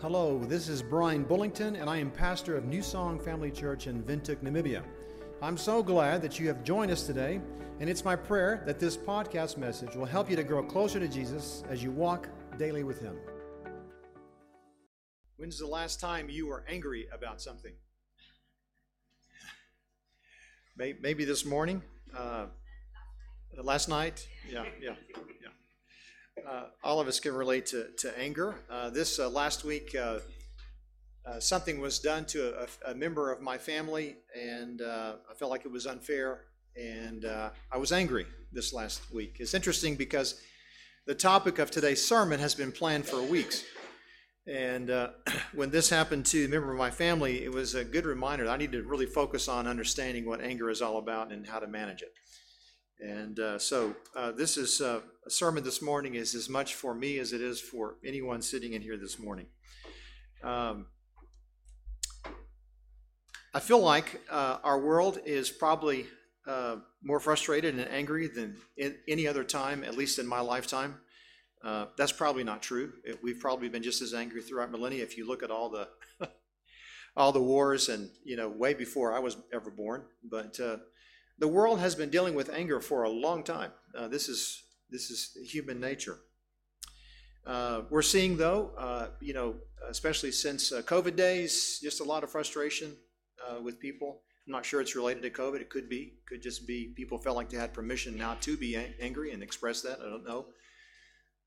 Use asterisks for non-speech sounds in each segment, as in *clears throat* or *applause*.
Hello, this is Brian Bullington, and I am pastor of New Song Family Church in Windhoek, Namibia. I'm so glad that you have joined us today, and it's my prayer that this podcast message will help you to grow closer to Jesus as you walk daily with Him. When's the last time you were angry about something? Maybe this morning? Uh, last night? Yeah, yeah, yeah. Uh, all of us can relate to, to anger. Uh, this uh, last week, uh, uh, something was done to a, a, member of my family, and uh, I felt like it was unfair, and I was angry this last week. It's interesting because the topic of today's sermon has been planned for weeks. And *clears throat* when this happened to a member of my family, it was a good reminder that I need to really focus on understanding what anger is all about and how to manage it. And uh, so uh, this is uh, a sermon this morning is as much for me as it is for anyone sitting in here this morning. Um, I feel like uh, our world is probably uh, more frustrated and angry than any other time, at least in my lifetime. Uh, that's probably not true. We've probably been just as angry throughout millennia. If you look at all the *laughs* all the wars and you know way before I was ever born, but the world has been dealing with anger for a long time. Uh, this is this is human nature. Uh, we're seeing, though, uh, you know, especially since uh, COVID days, just a lot of frustration uh, with people. I'm not sure it's related to COVID. It could be. Could just be people felt like they had permission now to be angry and express that. I don't know.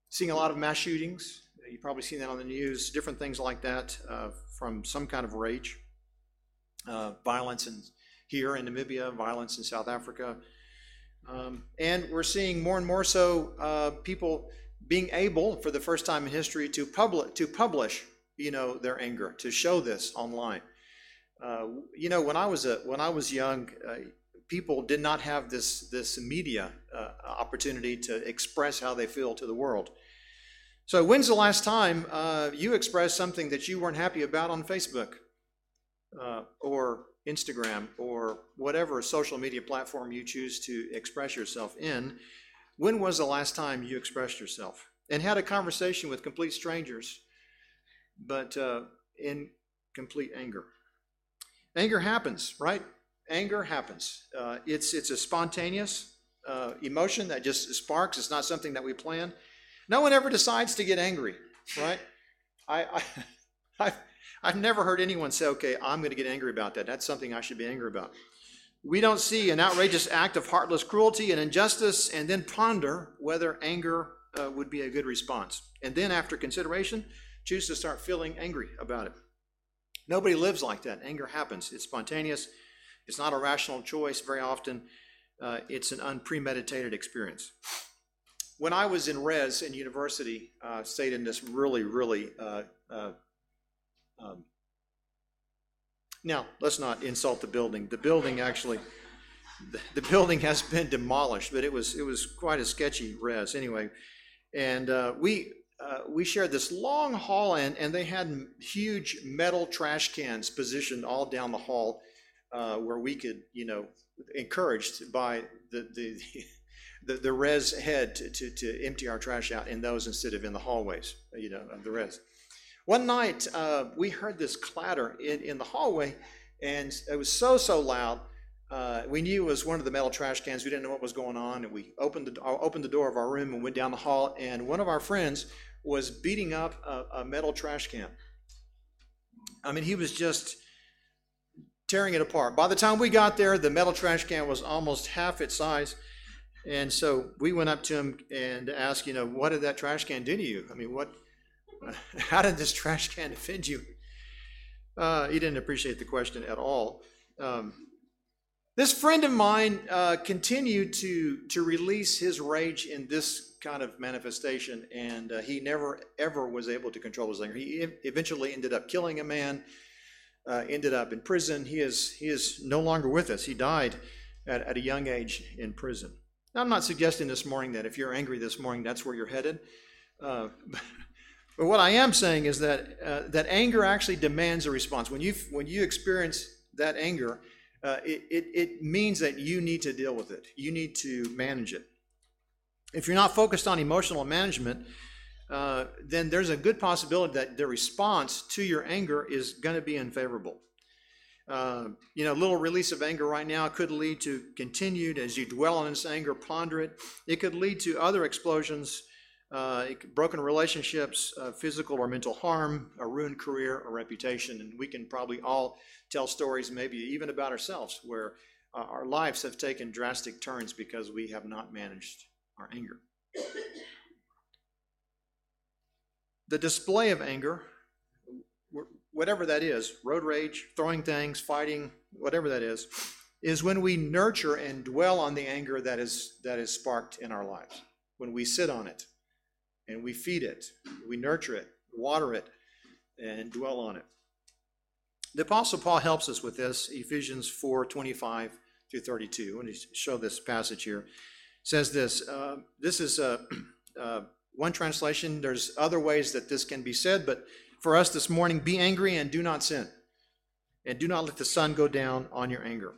Seeing a lot of mass shootings. You've probably seen that on the news. Different things like that uh, from some kind of rage, violence, and here in Namibia, violence in South Africa. Um, and we're seeing more and more so uh, people being able, for the first time in history, to public to publish, you know, their anger, to show this online. Uh, you know, when I was a, when I was young, uh, people did not have this this media uh, opportunity to express how they feel to the world. So, when's the last time uh, you expressed something that you weren't happy about on Facebook, uh, or Instagram or whatever social media platform you choose to express yourself in, when was the last time you expressed yourself and had a conversation with complete strangers, but uh, in complete anger? Anger happens, right? Anger happens. Uh, it's it's a spontaneous uh, emotion that just sparks. It's not something that we plan. No one ever decides to get angry, right? I, I *laughs* I've, I've never heard anyone say, okay, I'm going to get angry about that. That's something I should be angry about. We don't see an outrageous act of heartless cruelty and injustice and then ponder whether anger uh, would be a good response. And then, after consideration, choose to start feeling angry about it. Nobody lives like that. Anger happens, it's spontaneous, it's not a rational choice. Very often, uh, it's an unpremeditated experience. When I was in res in university, uh, stayed in this really, really uh, uh um, now, let's not insult the building. The building actually, the, the, building has been demolished, but it was it was quite a sketchy res anyway. And uh, we uh, we shared this long hall, and and they had huge metal trash cans positioned all down the hall, uh, where we could, you know, encouraged by the the. *laughs* The, the res head to, to, to empty our trash out in those instead of in the hallways, you know, of the res. One night, uh, we heard this clatter in, in the hallway, and it was so, so loud. Uh, we knew it was one of the metal trash cans. We didn't know what was going on, and we opened the, uh, opened the door of our room and went down the hall, and one of our friends was beating up a, a metal trash can. I mean, he was just tearing it apart. By the time we got there, the metal trash can was almost half its size. And so we went up to him and asked, you know, what did that trash can do to you? I mean, what *laughs* How did this trash can offend you? Uh, he didn't appreciate the question at all. Um, this friend of mine uh, continued to, to release his rage in this kind of manifestation, and uh, he never ever was able to control his anger. He eventually ended up killing a man, uh, ended up in prison. He is, he is no longer with us. He died at, at a young age in prison. Now, I'm not suggesting this morning that if you're angry this morning, that's where you're headed. Uh, *laughs* but what I am saying is that uh, that anger actually demands a response. When you when you experience that anger, uh, it, it, it means that you need to deal with it. You need to manage it. If you're not focused on emotional management, uh, then there's a good possibility that the response to your anger is going to be unfavorable. Uh, you know, a little release of anger right now could lead to continued, as you dwell on this anger, ponder it. It could lead to other explosions, uh, broken relationships, uh, physical or mental harm, a ruined career or reputation. And we can probably all tell stories, maybe even about ourselves, where uh, our lives have taken drastic turns because we have not managed our anger. The display of anger, whatever that is, road rage, throwing things, fighting, whatever that is, is when we nurture and dwell on the anger that is that is sparked in our lives. When we sit on it and we feed it, we nurture it, water it, and dwell on it. The Apostle Paul helps us with this, Ephesians 4 25 through 32. Let me show this passage here, says this. Uh, this is uh, *clears throat* uh, one translation. There's other ways that this can be said, but for us this morning, be angry and do not sin. And do not let the sun go down on your anger.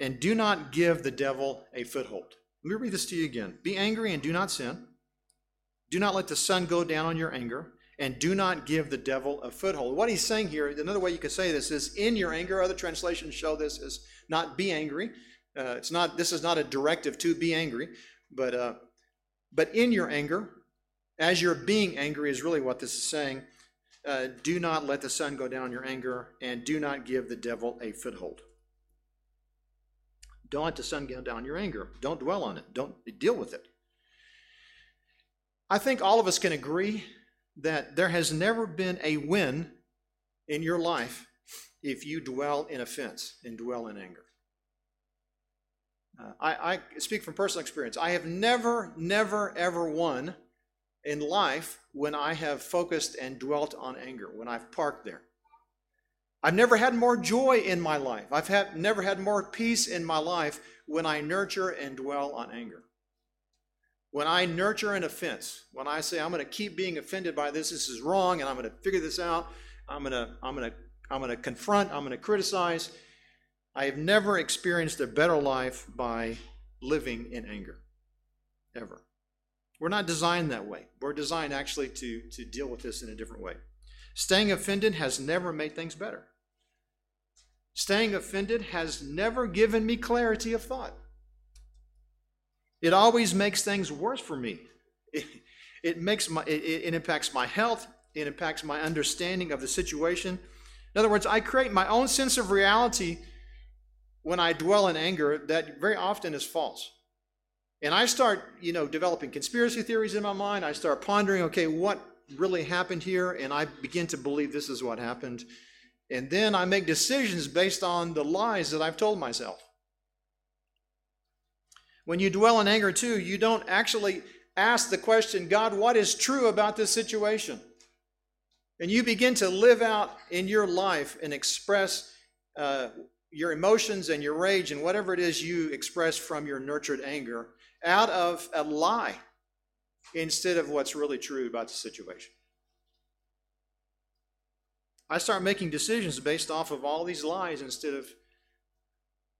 And do not give the devil a foothold. Let me read this to you again. Be angry and do not sin. Do not let the sun go down on your anger. And do not give the devil a foothold. What he's saying here, another way you could say this is in your anger. Other translations show this as not be angry. Uh, it's not. This is not a directive to be angry, but uh, but in your anger, as you're being angry, is really what this is saying. Uh, do not let the sun go down on your anger, and do not give the devil a foothold. Don't let the sun go down on your anger. Don't dwell on it. Don't deal with it. I think all of us can agree that there has never been a win in your life if you dwell in offense and dwell in anger. Uh, I, I speak from personal experience. I have never, never, ever won in life when I have focused and dwelt on anger, when I've parked there. I've never had more joy in my life. I've had, never had more peace in my life when I nurture and dwell on anger. When I nurture an offense, when I say I'm going to keep being offended by this, this is wrong, and I'm going to figure this out, I'm going to, I'm going to, I'm going to confront, I'm going to criticize. I have never experienced a better life by living in anger, ever. We're not designed that way. We're designed actually to, to deal with this in a different way. Staying offended has never made things better. Staying offended has never given me clarity of thought. It always makes things worse for me. It, it makes my it, it impacts my health, it impacts my understanding of the situation. In other words, I create my own sense of reality when I dwell in anger that very often is false. And I start, you know, developing conspiracy theories in my mind. I start pondering, okay, what really happened here? And I begin to believe this is what happened. And then I make decisions based on the lies that I've told myself. When you dwell in anger, too, you don't actually ask the question, God, what is true about this situation? And you begin to live out in your life and express uh, your emotions and your rage and whatever it is you express from your nurtured anger out of a lie instead of what's really true about the situation. I start making decisions based off of all these lies instead of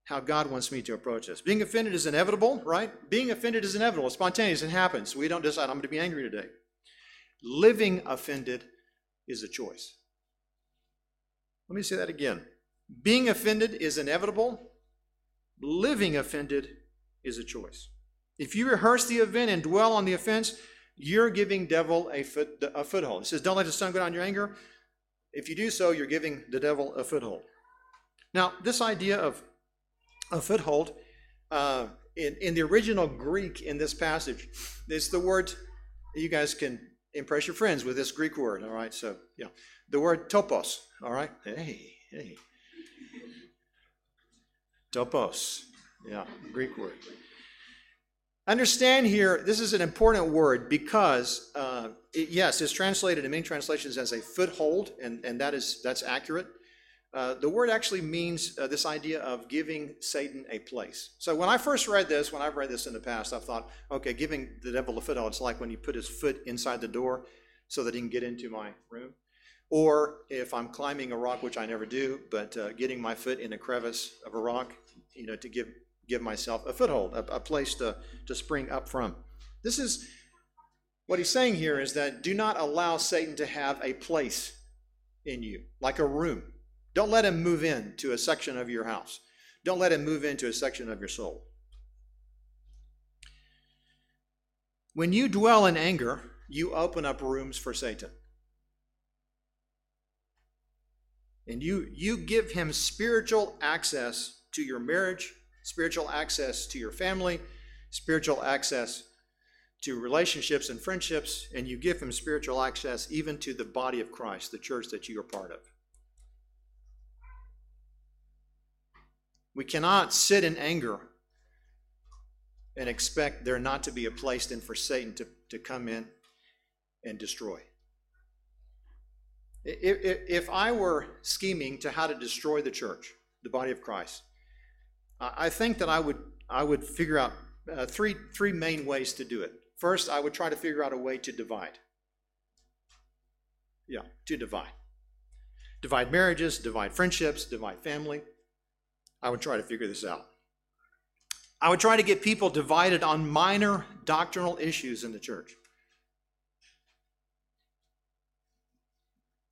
how God wants me to approach this. Being offended is inevitable, right? Being offended is inevitable. It's spontaneous. It happens. We don't decide, I'm going to be angry today. Living offended is a choice. Let me say that again. Being offended is inevitable. Living offended is a choice. If you rehearse the event and dwell on the offense, you're giving devil a, foot, a foothold. It says, Don't let the sun go down your anger. If you do so, you're giving the devil a foothold. Now, this idea of a foothold, uh, in, in the original Greek in this passage, it's the word, you guys can impress your friends with this Greek word, all right? So, yeah, the word topos, all right? Hey, hey. Topos, yeah, Greek word. Understand here, this is an important word because, uh, it, yes, it's translated in many translations as a foothold, and, and that is that's accurate. Uh, the word actually means uh, this idea of giving Satan a place. So when I first read this, when I've read this in the past, I thought, okay, giving the devil a foothold, it's like when you put his foot inside the door so that he can get into my room. Or if I'm climbing a rock, which I never do, but uh, getting my foot in a crevice of a rock, you know, to give give myself a foothold, a, a place to, to spring up from. This is What he's saying here is that do not allow Satan to have a place in you, like a room. Don't let him move in to a section of your house. Don't let him move into a section of your soul. When you dwell in anger, you open up rooms for Satan. And you, you give him spiritual access to your marriage, spiritual access to your family, spiritual access to relationships and friendships, and you give him spiritual access even to the body of Christ, the church that you are part of. We cannot sit in anger and expect there not to be a place then for Satan to, to come in and destroy. If, if I were scheming to how to destroy the church, the body of Christ, I think that I would I would figure out uh, three three main ways to do it. First, I would try to figure out a way to divide. Yeah, to divide. Divide marriages, divide friendships, divide family. I would try to figure this out. I would try to get people divided on minor doctrinal issues in the church.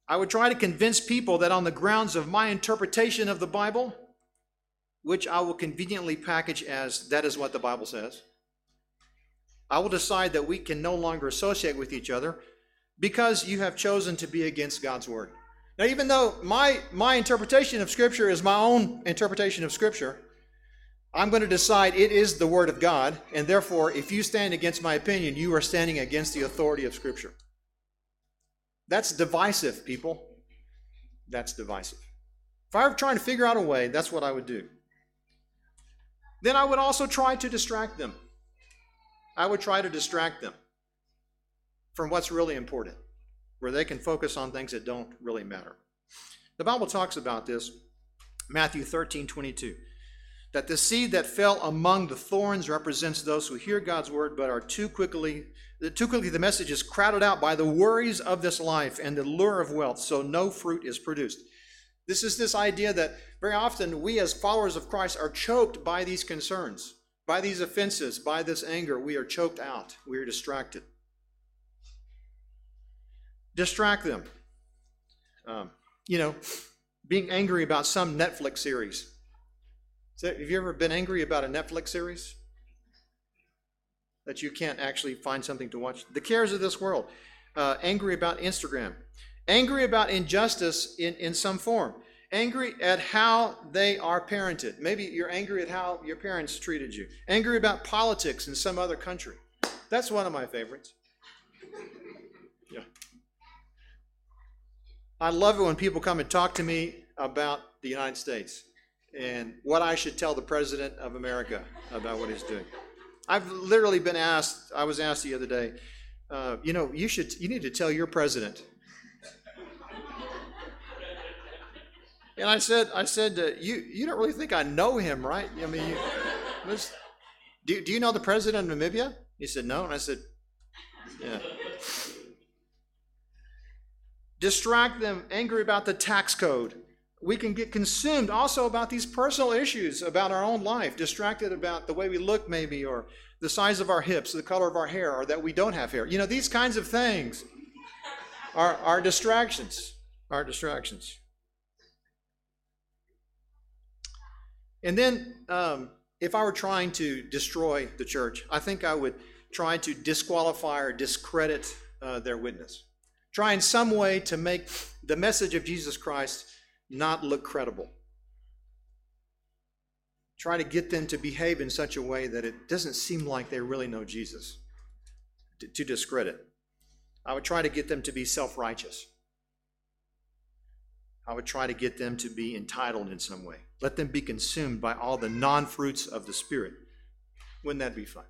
I would try to convince people that on the grounds of my interpretation of the Bible, which I will conveniently package as that is what the Bible says, I will decide that we can no longer associate with each other because you have chosen to be against God's word. Now, even though my, my interpretation of Scripture is my own interpretation of Scripture, I'm going to decide it is the Word of God, and therefore, if you stand against my opinion, you are standing against the authority of Scripture. That's divisive, people. That's divisive. If I were trying to figure out a way, that's what I would do. Then I would also try to distract them. I would try to distract them from what's really important, where they can focus on things that don't really matter. The Bible talks about this, Matthew 13 22, that the seed that fell among the thorns represents those who hear God's word but are too quickly too quickly the message is crowded out by the worries of this life and the lure of wealth, so no fruit is produced. This is this idea that very often we, as followers of Christ, are choked by these concerns, by these offenses, by this anger. We are choked out, we are distracted. Distract them. Um, you know, being angry about some Netflix series. Have you ever been angry about a Netflix series? that you can't actually find something to watch. The cares of this world, uh, angry about Instagram, angry about injustice in, in some form, angry at how they are parented. Maybe you're angry at how your parents treated you, angry about politics in some other country. That's one of my favorites. I love it when people come and talk to me about the United States and what I should tell the President of America about what he's doing. I've literally been asked, I was asked the other day, uh, you know, you should, you need to tell your president. And I said, I said, uh, you, you don't really think I know him, right? I mean, you, *laughs* do, do you know the president of Namibia? He said, no. And I said, yeah. Distract them, angry about the tax code we can get consumed also about these personal issues about our own life, distracted about the way we look, maybe, or the size of our hips, the color of our hair, or that we don't have hair. You know, these kinds of things are, are distractions. Are distractions. And then, um, if I were trying to destroy the church, I think I would try to disqualify or discredit uh, their witness. Try in some way to make the message of Jesus Christ not look credible. Try to get them to behave in such a way that it doesn't seem like they really know Jesus, to, to discredit. I would try to get them to be self righteous. I would try to get them to be entitled in some way. Let them be consumed by all the non fruits of the Spirit. Wouldn't that be fun?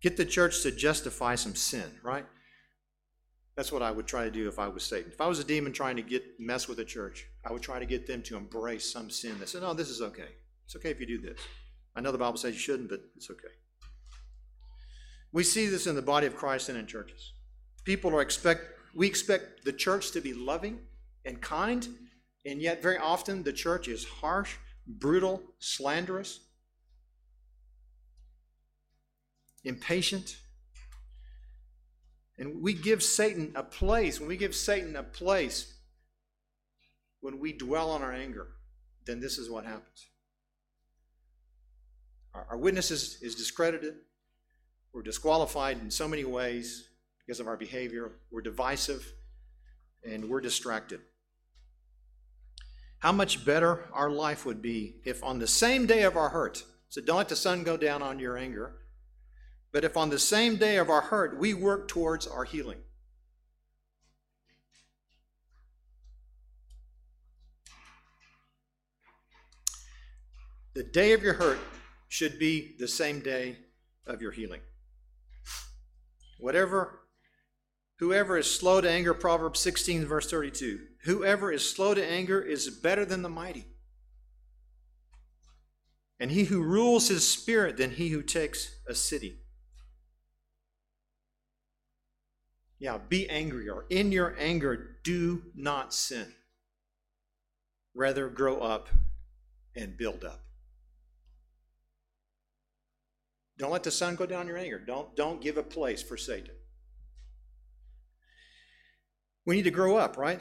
Get the church to justify some sin, right? That's what I would try to do if I was Satan. If I was a demon trying to get mess with a church, I would try to get them to embrace some sin that said, "No, this is okay. It's okay if you do this." I know the Bible says you shouldn't, but it's okay. We see this in the body of Christ and in churches. People are expect we expect the church to be loving and kind, and yet very often the church is harsh, brutal, slanderous, impatient, And we give Satan a place, when we give Satan a place, when we dwell on our anger, then this is what happens. Our, our witness is, is discredited. We're disqualified in so many ways because of our behavior. We're divisive and we're distracted. How much better our life would be if on the same day of our hurt, so don't let the sun go down on your anger, but if on the same day of our hurt we work towards our healing. The day of your hurt should be the same day of your healing. Whatever, whoever is slow to anger, Proverbs 16, verse 32, whoever is slow to anger is better than the mighty. And he who rules his spirit than he who takes a city. Yeah, be angry, or in your anger, do not sin. Rather, grow up and build up. Don't let the sun go down your anger. Don't, don't give a place for Satan. We need to grow up, right?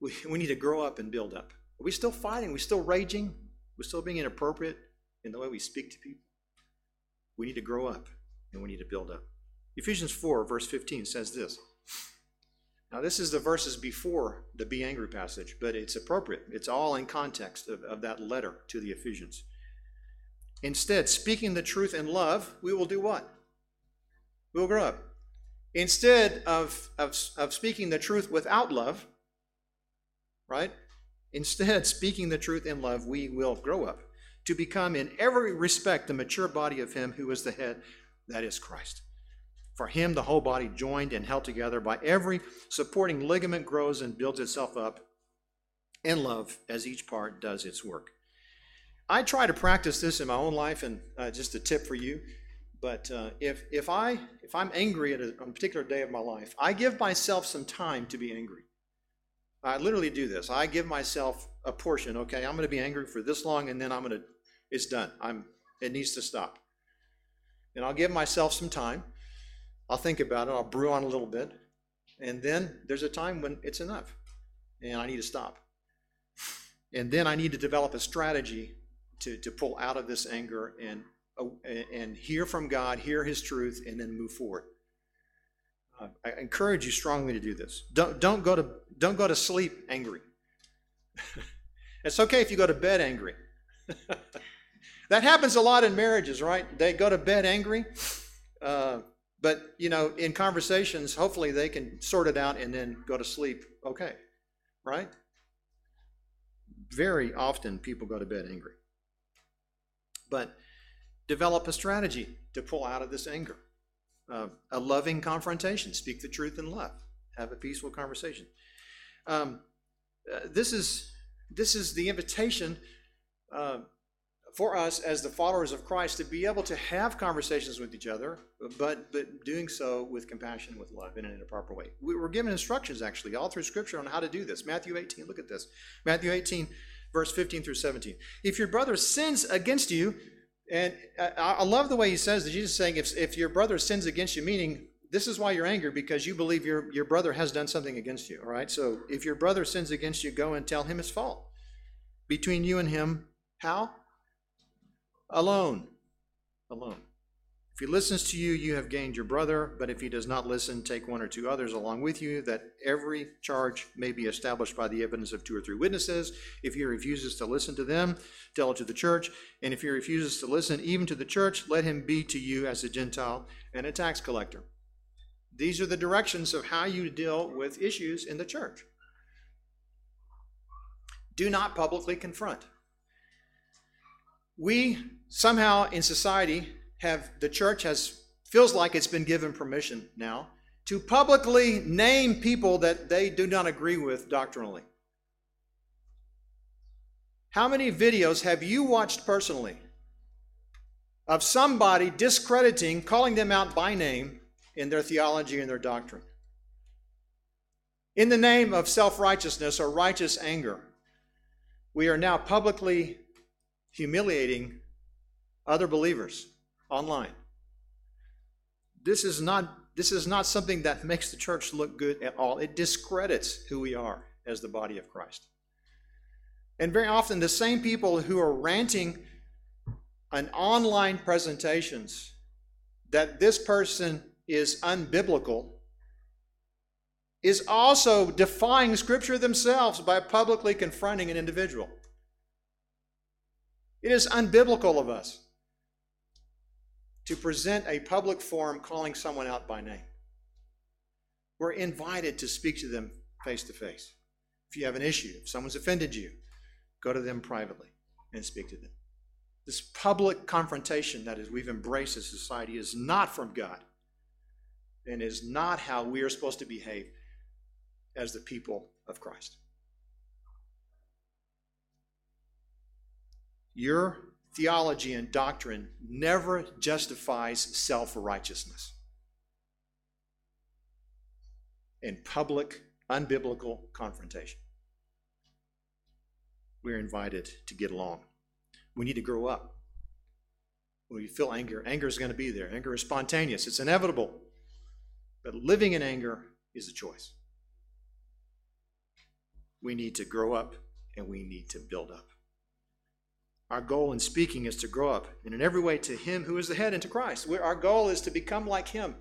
We, we need to grow up and build up. Are we still fighting? Are we still raging? We're still being inappropriate in the way we speak to people? We need to grow up and we need to build up. Ephesians 4, verse 15 says this. Now, this is the verses before the be angry passage, but it's appropriate. It's all in context of, of that letter to the Ephesians. Instead, speaking the truth in love, we will do what? We'll grow up. Instead of, of, of speaking the truth without love, right? Instead, *laughs* speaking the truth in love, we will grow up to become in every respect the mature body of Him who is the head, that is Christ. For Him, the whole body, joined and held together by every supporting ligament, grows and builds itself up in love as each part does its work. I try to practice this in my own life, and uh, just a tip for you. But uh, if if I if I'm angry at a, a particular day of my life, I give myself some time to be angry. I literally do this. I give myself a portion. Okay, I'm going to be angry for this long, and then I'm going to. It's done. I'm. It needs to stop. And I'll give myself some time. I'll think about it. I'll brew on a little bit, and then there's a time when it's enough, and I need to stop. And then I need to develop a strategy to, to pull out of this anger and, uh, and hear from God, hear His truth, and then move forward. Uh, I encourage you strongly to do this. Don't, don't, go, to, don't go to sleep angry. *laughs* it's okay if you go to bed angry. *laughs* that happens a lot in marriages, right? They go to bed angry. Uh, but, you know, in conversations, hopefully they can sort it out and then go to sleep okay, right? Very often people go to bed angry but develop a strategy to pull out of this anger. Uh, a loving confrontation, speak the truth in love, have a peaceful conversation. Um, uh, this is this is the invitation uh, for us as the followers of Christ to be able to have conversations with each other, but but doing so with compassion, with love, and in a proper way. We were given instructions actually all through Scripture on how to do this. Matthew 18, look at this. Matthew 18 verse 15 through 17. If your brother sins against you, and uh, I, love the way he says that Jesus is saying, if, if your brother sins against you, meaning this is why you're angry because you believe your, your brother has done something against you. All right. So if your brother sins against you, go and tell him his fault. Between you and him, how? Alone. Alone. If he listens to you, you have gained your brother, but if he does not listen, take one or two others along with you, that every charge may be established by the evidence of two or three witnesses. If he refuses to listen to them, tell it to the church. And if he refuses to listen even to the church, let him be to you as a Gentile and a tax collector. These are the directions of how you deal with issues in the church. Do not publicly confront. We somehow in society have the church has feels like it's been given permission now to publicly name people that they do not agree with doctrinally. How many videos have you watched personally of somebody discrediting, calling them out by name in their theology and their doctrine? In the name of self righteousness or righteous anger, we are now publicly humiliating other believers online. This is not this is not something that makes the church look good at all. It discredits who we are as the body of Christ. And very often, the same people who are ranting on online presentations that this person is unbiblical is also defying Scripture themselves by publicly confronting an individual. It is unbiblical of us to present a public forum calling someone out by name. We're invited to speak to them face to face. If you have an issue, if someone's offended you, go to them privately and speak to them. This public confrontation that is we've embraced as society is not from God and is not how we are supposed to behave as the people of Christ. Your theology and doctrine never justifies self righteousness. In public, unbiblical confrontation, we're invited to get along. We need to grow up. When you feel anger, anger is going to be there. Anger is spontaneous, it's inevitable. But living in anger is a choice. We need to grow up and we need to build up. Our goal in speaking is to grow up and in every way to Him who is the head and to Christ. Our goal is to become like Him.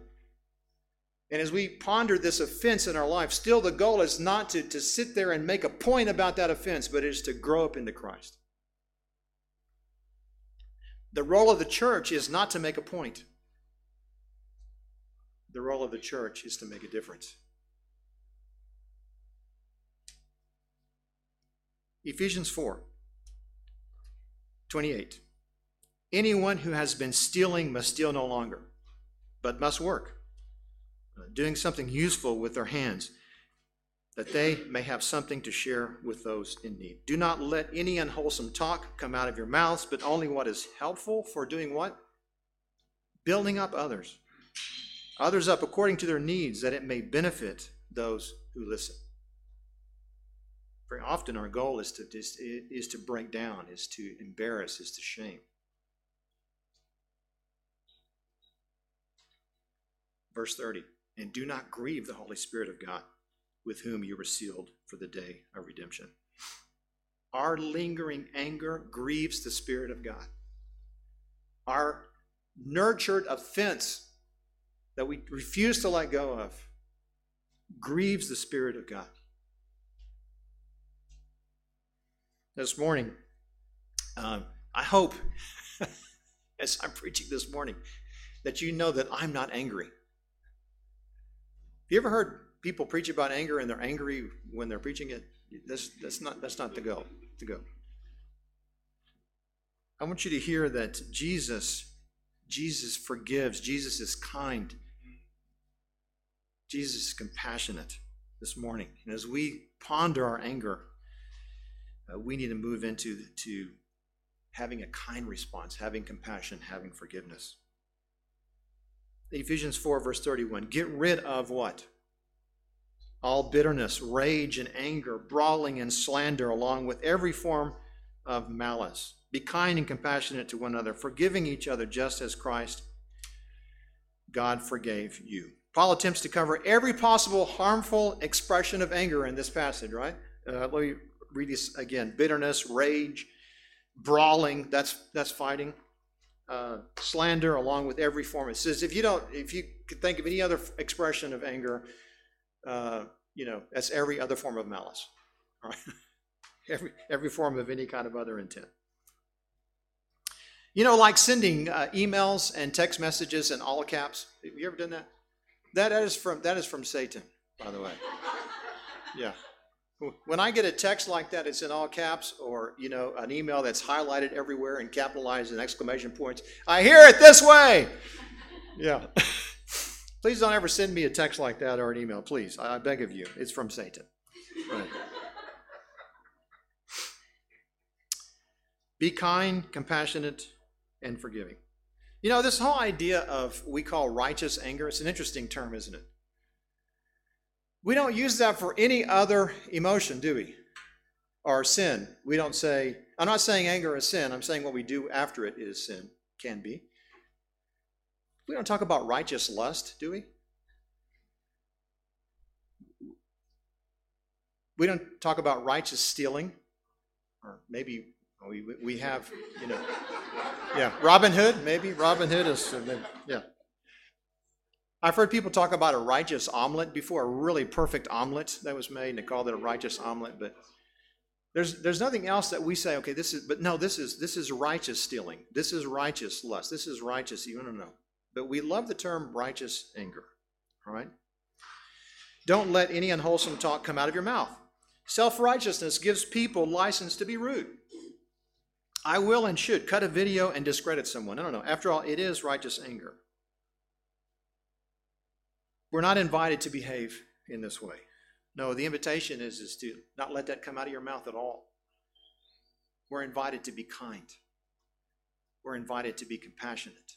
And as we ponder this offense in our life, still the goal is not to, to sit there and make a point about that offense, but it is to grow up into Christ. The role of the church is not to make a point, the role of the church is to make a difference. Ephesians 4 28. Anyone who has been stealing must steal no longer, but must work, uh, doing something useful with their hands, that they may have something to share with those in need. Do not let any unwholesome talk come out of your mouths, but only what is helpful for doing what? Building up others. Others up according to their needs, that it may benefit those who listen. Very often our goal is to, is, is to break down, is to embarrass, is to shame. Verse 30 And do not grieve the Holy Spirit of God, with whom you were sealed for the day of redemption. Our lingering anger grieves the Spirit of God. Our nurtured offense that we refuse to let go of grieves the Spirit of God. This morning, um, I hope, *laughs* as I'm preaching this morning, that you know that I'm not angry. Have you ever heard people preach about anger and they're angry when they're preaching it? That's, that's, not, that's not the go. To go. I want you to hear that Jesus, Jesus forgives. Jesus is kind. Jesus is compassionate this morning. And as we ponder our anger, uh, we need to move into to having a kind response, having compassion, having forgiveness. Ephesians 4, verse 31 Get rid of what? All bitterness, rage, and anger, brawling and slander, along with every form of malice. Be kind and compassionate to one another, forgiving each other just as Christ, God, forgave you. Paul attempts to cover every possible harmful expression of anger in this passage, right? Uh, let me read this again bitterness, rage, brawling, that's, that's fighting. Uh, slander along with every form. It says if you don't, if you could think of any other expression of anger, uh, you know, that's every other form of malice. All right? *laughs* every, every form of any kind of other intent. You know, like sending uh, emails and text messages in all caps. Have you ever done that? That is from that is from Satan, by the way. *laughs* Yeah. When I get a text like that, it's in all caps, or you know, an email that's highlighted everywhere and capitalized and exclamation points. I hear it this way. Yeah. *laughs* please don't ever send me a text like that or an email, please. I beg of you. It's from Satan. Be kind, compassionate, and forgiving. You know, this whole idea of we call righteous anger, it's an interesting term, isn't it? We don't use that for any other emotion, do we? Or sin. We don't say, I'm not saying anger is sin. I'm saying what we do after it is sin, can be. We don't talk about righteous lust, do we? We don't talk about righteous stealing, or maybe we, we have, you know, yeah, Robin Hood, maybe Robin Hood is, uh, yeah. I've heard people talk about a righteous omelet before, a really perfect omelet that was made, and they called it a righteous omelet. But there's there's nothing else that we say. Okay, this is. But no, this is this is righteous stealing. This is righteous lust. This is righteous. You don't know. But we love the term righteous anger. All right. Don't let any unwholesome talk come out of your mouth. Self righteousness gives people license to be rude. I will and should cut a video and discredit someone. No, no, no. After all, it is righteous anger. We're not invited to behave in this way. No, the invitation is, is to not let that come out of your mouth at all. We're invited to be kind. We're invited to be compassionate.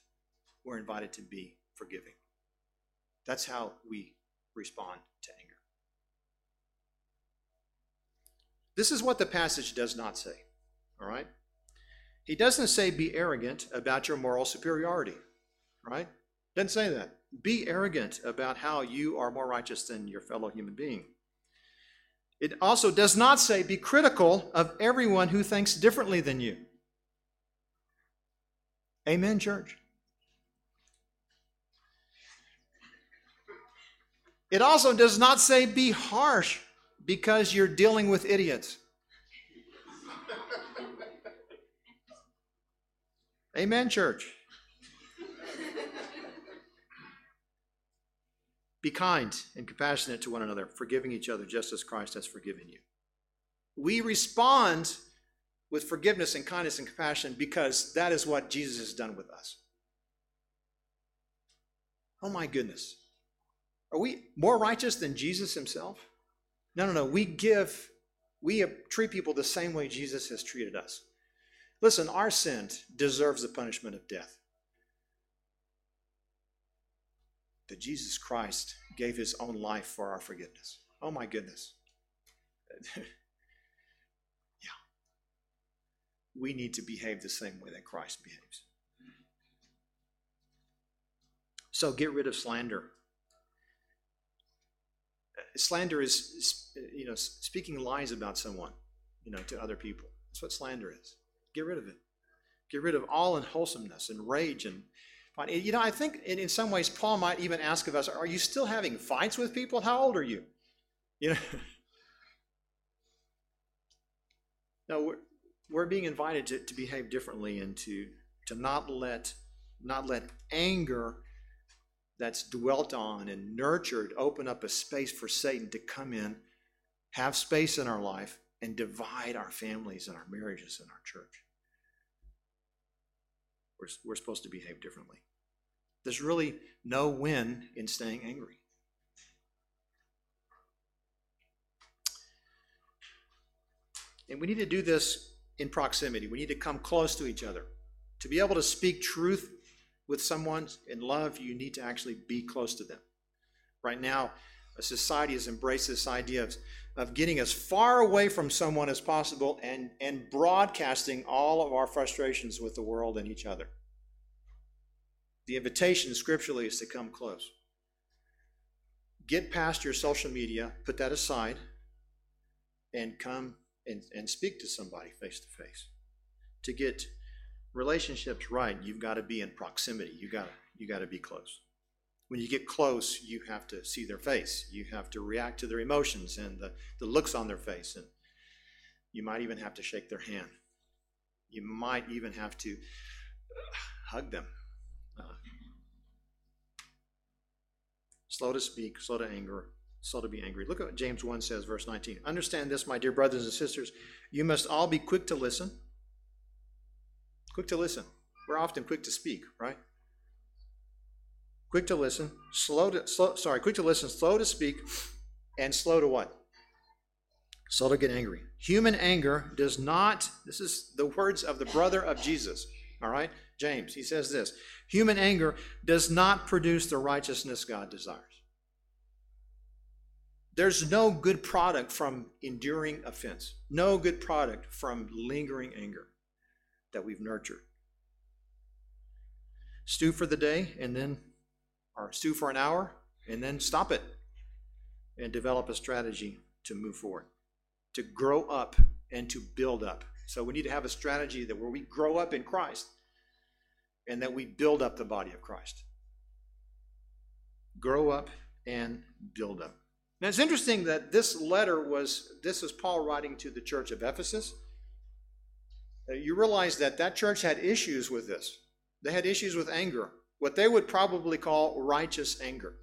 We're invited to be forgiving. That's how we respond to anger. This is what the passage does not say. All right? He doesn't say be arrogant about your moral superiority. Right? Doesn't say that. Be arrogant about how you are more righteous than your fellow human being. It also does not say be critical of everyone who thinks differently than you. Amen, church. It also does not say be harsh because you're dealing with idiots. Amen, church. Be kind and compassionate to one another, forgiving each other just as Christ has forgiven you. We respond with forgiveness and kindness and compassion because that is what Jesus has done with us. Oh my goodness. Are we more righteous than Jesus himself? No, no, no. We give, we treat people the same way Jesus has treated us. Listen, our sin deserves the punishment of death. That Jesus Christ gave his own life for our forgiveness. Oh my goodness. *laughs* yeah. We need to behave the same way that Christ behaves. So get rid of slander. Slander is, you know, speaking lies about someone, you know, to other people. That's what slander is. Get rid of it. Get rid of all unwholesomeness and rage and you know, I think in, in some ways Paul might even ask of us, are you still having fights with people? How old are you? You know? *laughs* no, we're, we're being invited to, to behave differently and to, to not let not let anger that's dwelt on and nurtured open up a space for Satan to come in, have space in our life, and divide our families and our marriages and our church. We're, we're supposed to behave differently. There's really no win in staying angry. And we need to do this in proximity. We need to come close to each other. To be able to speak truth with someone in love, you need to actually be close to them. Right now, a society has embraced this idea of, of getting as far away from someone as possible and, and broadcasting all of our frustrations with the world and each other. The invitation scripturally is to come close. Get past your social media, put that aside, and come and, and speak to somebody face to face. To get relationships right, you've got to be in proximity. You got you got to be close. When you get close, you have to see their face. You have to react to their emotions and the, the looks on their face. And you might even have to shake their hand. You might even have to hug them slow to speak, slow to anger, slow to be angry. Look at what James 1 says, verse 19. Understand this, my dear brothers and sisters. You must all be quick to listen. Quick to listen. We're often quick to speak, right? Quick to listen, slow to slow, sorry, quick to listen, slow to speak, and slow to what? Slow to get angry. Human anger does not, this is the words of the brother of Jesus, all right? James, he says this human anger does not produce the righteousness God desires. There's no good product from enduring offense, no good product from lingering anger that we've nurtured. Stew for the day and then, or stew for an hour and then stop it and develop a strategy to move forward. to grow up and to build up. So we need to have a strategy that where we grow up in Christ and that we build up the body of Christ. Grow up and build up. Now it's interesting that this letter was this is Paul writing to the church of Ephesus. Uh, you realize that that church had issues with this. They had issues with anger, what they would probably call righteous anger.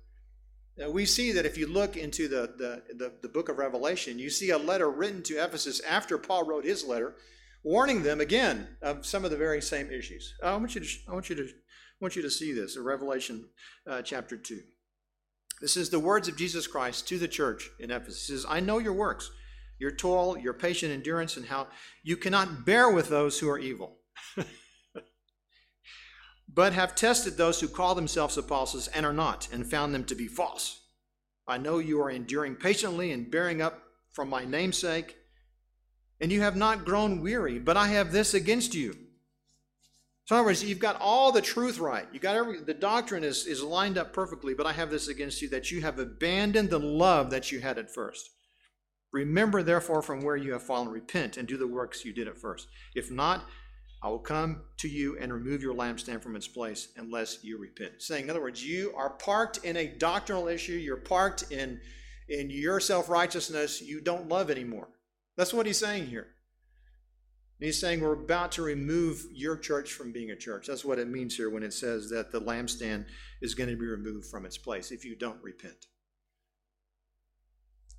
Now, we see that if you look into the, the, the, the, book of Revelation, you see a letter written to Ephesus after Paul wrote his letter, warning them again of some of the very same issues. I want you to, I want you to, I want you to see this in Revelation uh, chapter 2. This is the words of Jesus Christ to the church in Ephesus. He says, I know your works, your toil, your patient endurance, and how you cannot bear with those who are evil. *laughs* but have tested those who call themselves apostles and are not, and found them to be false. I know you are enduring patiently and bearing up from my namesake, and you have not grown weary, but I have this against you. So, in other words, you've got all the truth right. You got every the doctrine is, is lined up perfectly, but I have this against you that you have abandoned the love that you had at first. Remember, therefore, from where you have fallen, repent and do the works you did at first. If not, I will come to you and remove your lampstand from its place unless you repent. Saying, in other words, you are parked in a doctrinal issue, you're parked in, in your self righteousness, you don't love anymore. That's what he's saying here. he's saying we're about to remove your church from being a church. That's what it means here when it says that the lampstand is going to be removed from its place if you don't repent.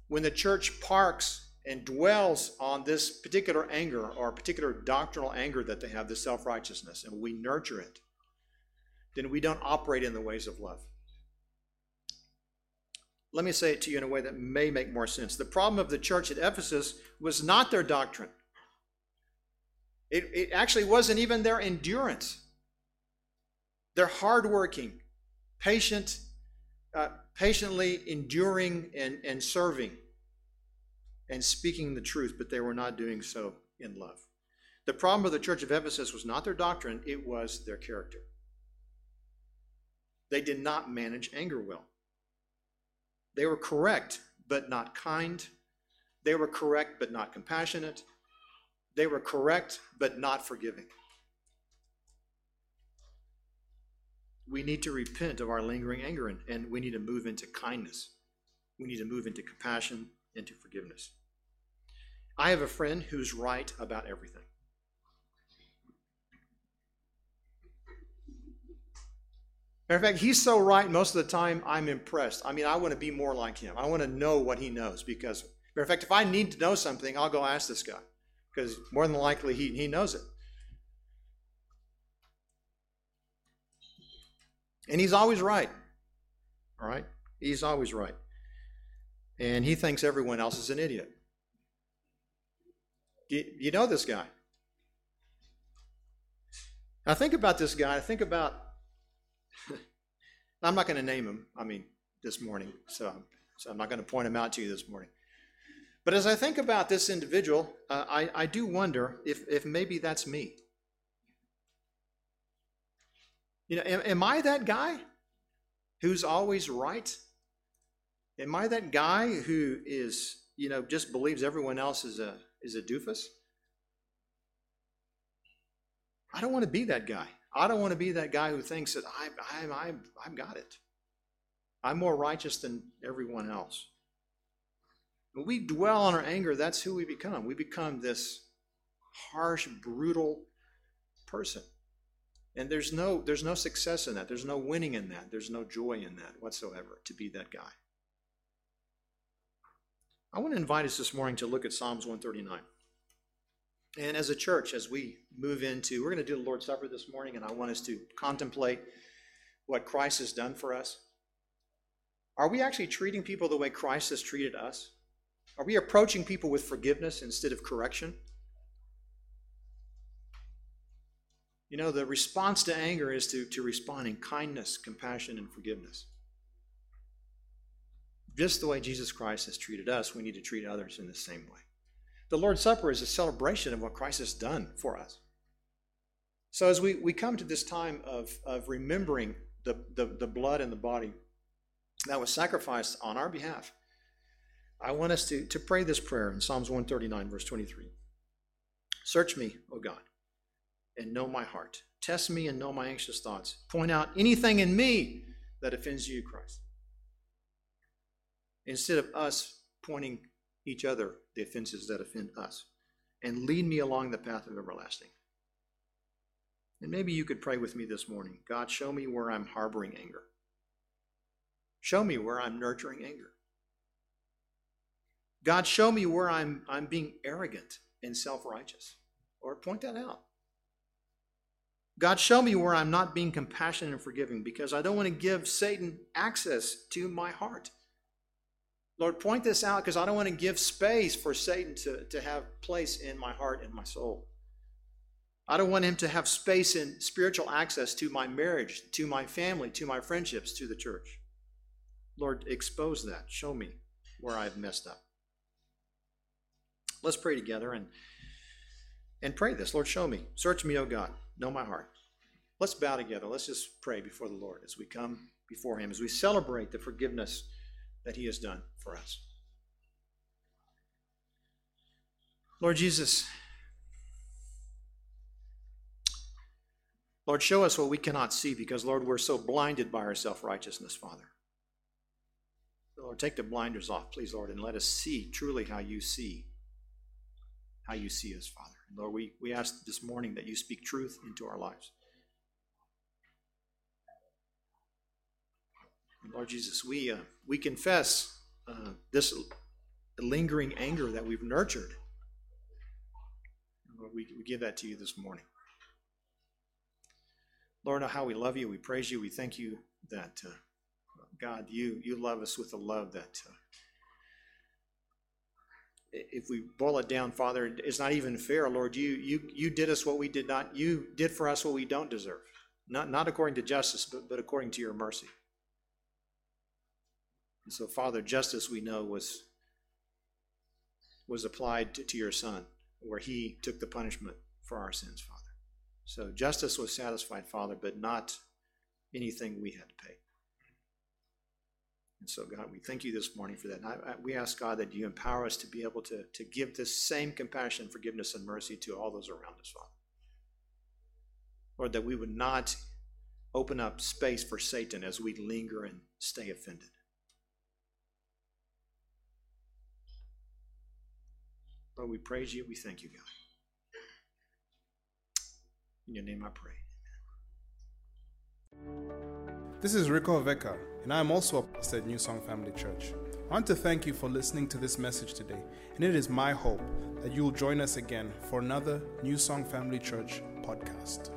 When the church parks and dwells on this particular anger or particular doctrinal anger that they have, the self righteousness, and we nurture it, then we don't operate in the ways of love. Let me say it to you in a way that may make more sense. The problem of the church at Ephesus was not their doctrine, it, it actually wasn't even their endurance. They're hardworking, patient, uh, patiently enduring and, and serving and speaking the truth, but they were not doing so in love. The problem of the church of Ephesus was not their doctrine, it was their character. They did not manage anger well. They were correct, but not kind. They were correct, but not compassionate. They were correct, but not forgiving. We need to repent of our lingering anger and, and we need to move into kindness. We need to move into compassion into forgiveness. I have a friend who's right about everything. Matter of fact, he's so right most of the time, I'm impressed. I mean, I want to be more like him. I want to know what he knows because, matter of fact, if I need to know something, I'll go ask this guy because more than likely he, he knows it. And he's always right. All right? He's always right and he thinks everyone else is an idiot. You, know this guy. I think about this guy. I think about. *laughs* I'm not going to name him. I mean, this morning, so so I'm not going to point him out to you this morning. But as I think about this individual, uh, I, I do wonder if, if maybe that's me. You know, am, am I that guy who's always right? Am I that guy who is, you know, just believes everyone else is a is a doofus? I don't want to be that guy. I don't want to be that guy who thinks that I, I, I, I've got it. I'm more righteous than everyone else. When we dwell on our anger, that's who we become. We become this harsh, brutal person. And there's no, there's no success in that. There's no winning in that. There's no joy in that whatsoever to be that guy. I want to invite us this morning to look at Psalms 139. And as a church, as we move into, we're going to do the Lord's Supper this morning, and I want us to contemplate what Christ has done for us. Are we actually treating people the way Christ has treated us? Are we approaching people with forgiveness instead of correction? You know, the response to anger is to, to respond in kindness, compassion, and forgiveness just the way Jesus Christ has treated us, we need to treat others in the same way. The Lord's Supper is a celebration of what Christ has done for us. So as we, we come to this time of, of remembering the, the, the blood and the body that was sacrificed on our behalf, I want us to, to pray this prayer in Psalms 139, verse 23. Search me, O God, and know my heart. Test me and know my anxious thoughts. Point out anything in me that offends you, Christ. Instead of us pointing each other the offenses that offend us, and lead me along the path of everlasting. And maybe you could pray with me this morning God, show me where I'm harboring anger. Show me where I'm nurturing anger. God, show me where I'm, I'm being arrogant and self righteous. Or point that out. God, show me where I'm not being compassionate and forgiving because I don't want to give Satan access to my heart. Lord, point this out because I don't want to give space for Satan to, to have place in my heart and my soul. I don't want him to have space and spiritual access to my marriage, to my family, to my friendships, to the church. Lord, expose that. Show me where I've messed up. Let's pray together and, and pray this. Lord, show me. Search me, O God. Know my heart. Let's bow together. Let's just pray before the Lord as we come before him, as we celebrate the forgiveness that he has done for us. Lord Jesus, Lord, show us what we cannot see because, Lord, we're so blinded by our self righteousness, Father. Lord, take the blinders off, please, Lord, and let us see truly how you see, how you see us, Father. And Lord, we, we ask this morning that you speak truth into our lives. And Lord Jesus, we, uh, we confess uh, this lingering anger that we've nurtured. Lord, we, we give that to you this morning. Lord, how we love you. We praise you. We thank you that, uh, God, you, you love us with a love that, uh, if we boil it down, Father, it's not even fair, Lord. You, you, you did us what we did not, you did for us what we don't deserve. Not, not according to justice, but, but according to your mercy. And so, Father, justice we know was, was applied to, to your Son, where he took the punishment for our sins, Father. So justice was satisfied, Father, but not anything we had to pay. And so, God, we thank you this morning for that. And I, I, we ask, God, that you empower us to be able to, to give this same compassion, forgiveness, and mercy to all those around us, Father. Lord, that we would not open up space for Satan as we linger and stay offended. Lord, we praise you. We thank you, God. In your name I pray. Amen. This is Rico Veka, and I am also a pastor at New Song Family Church. I want to thank you for listening to this message today, and it is my hope that you will join us again for another New Song Family Church podcast.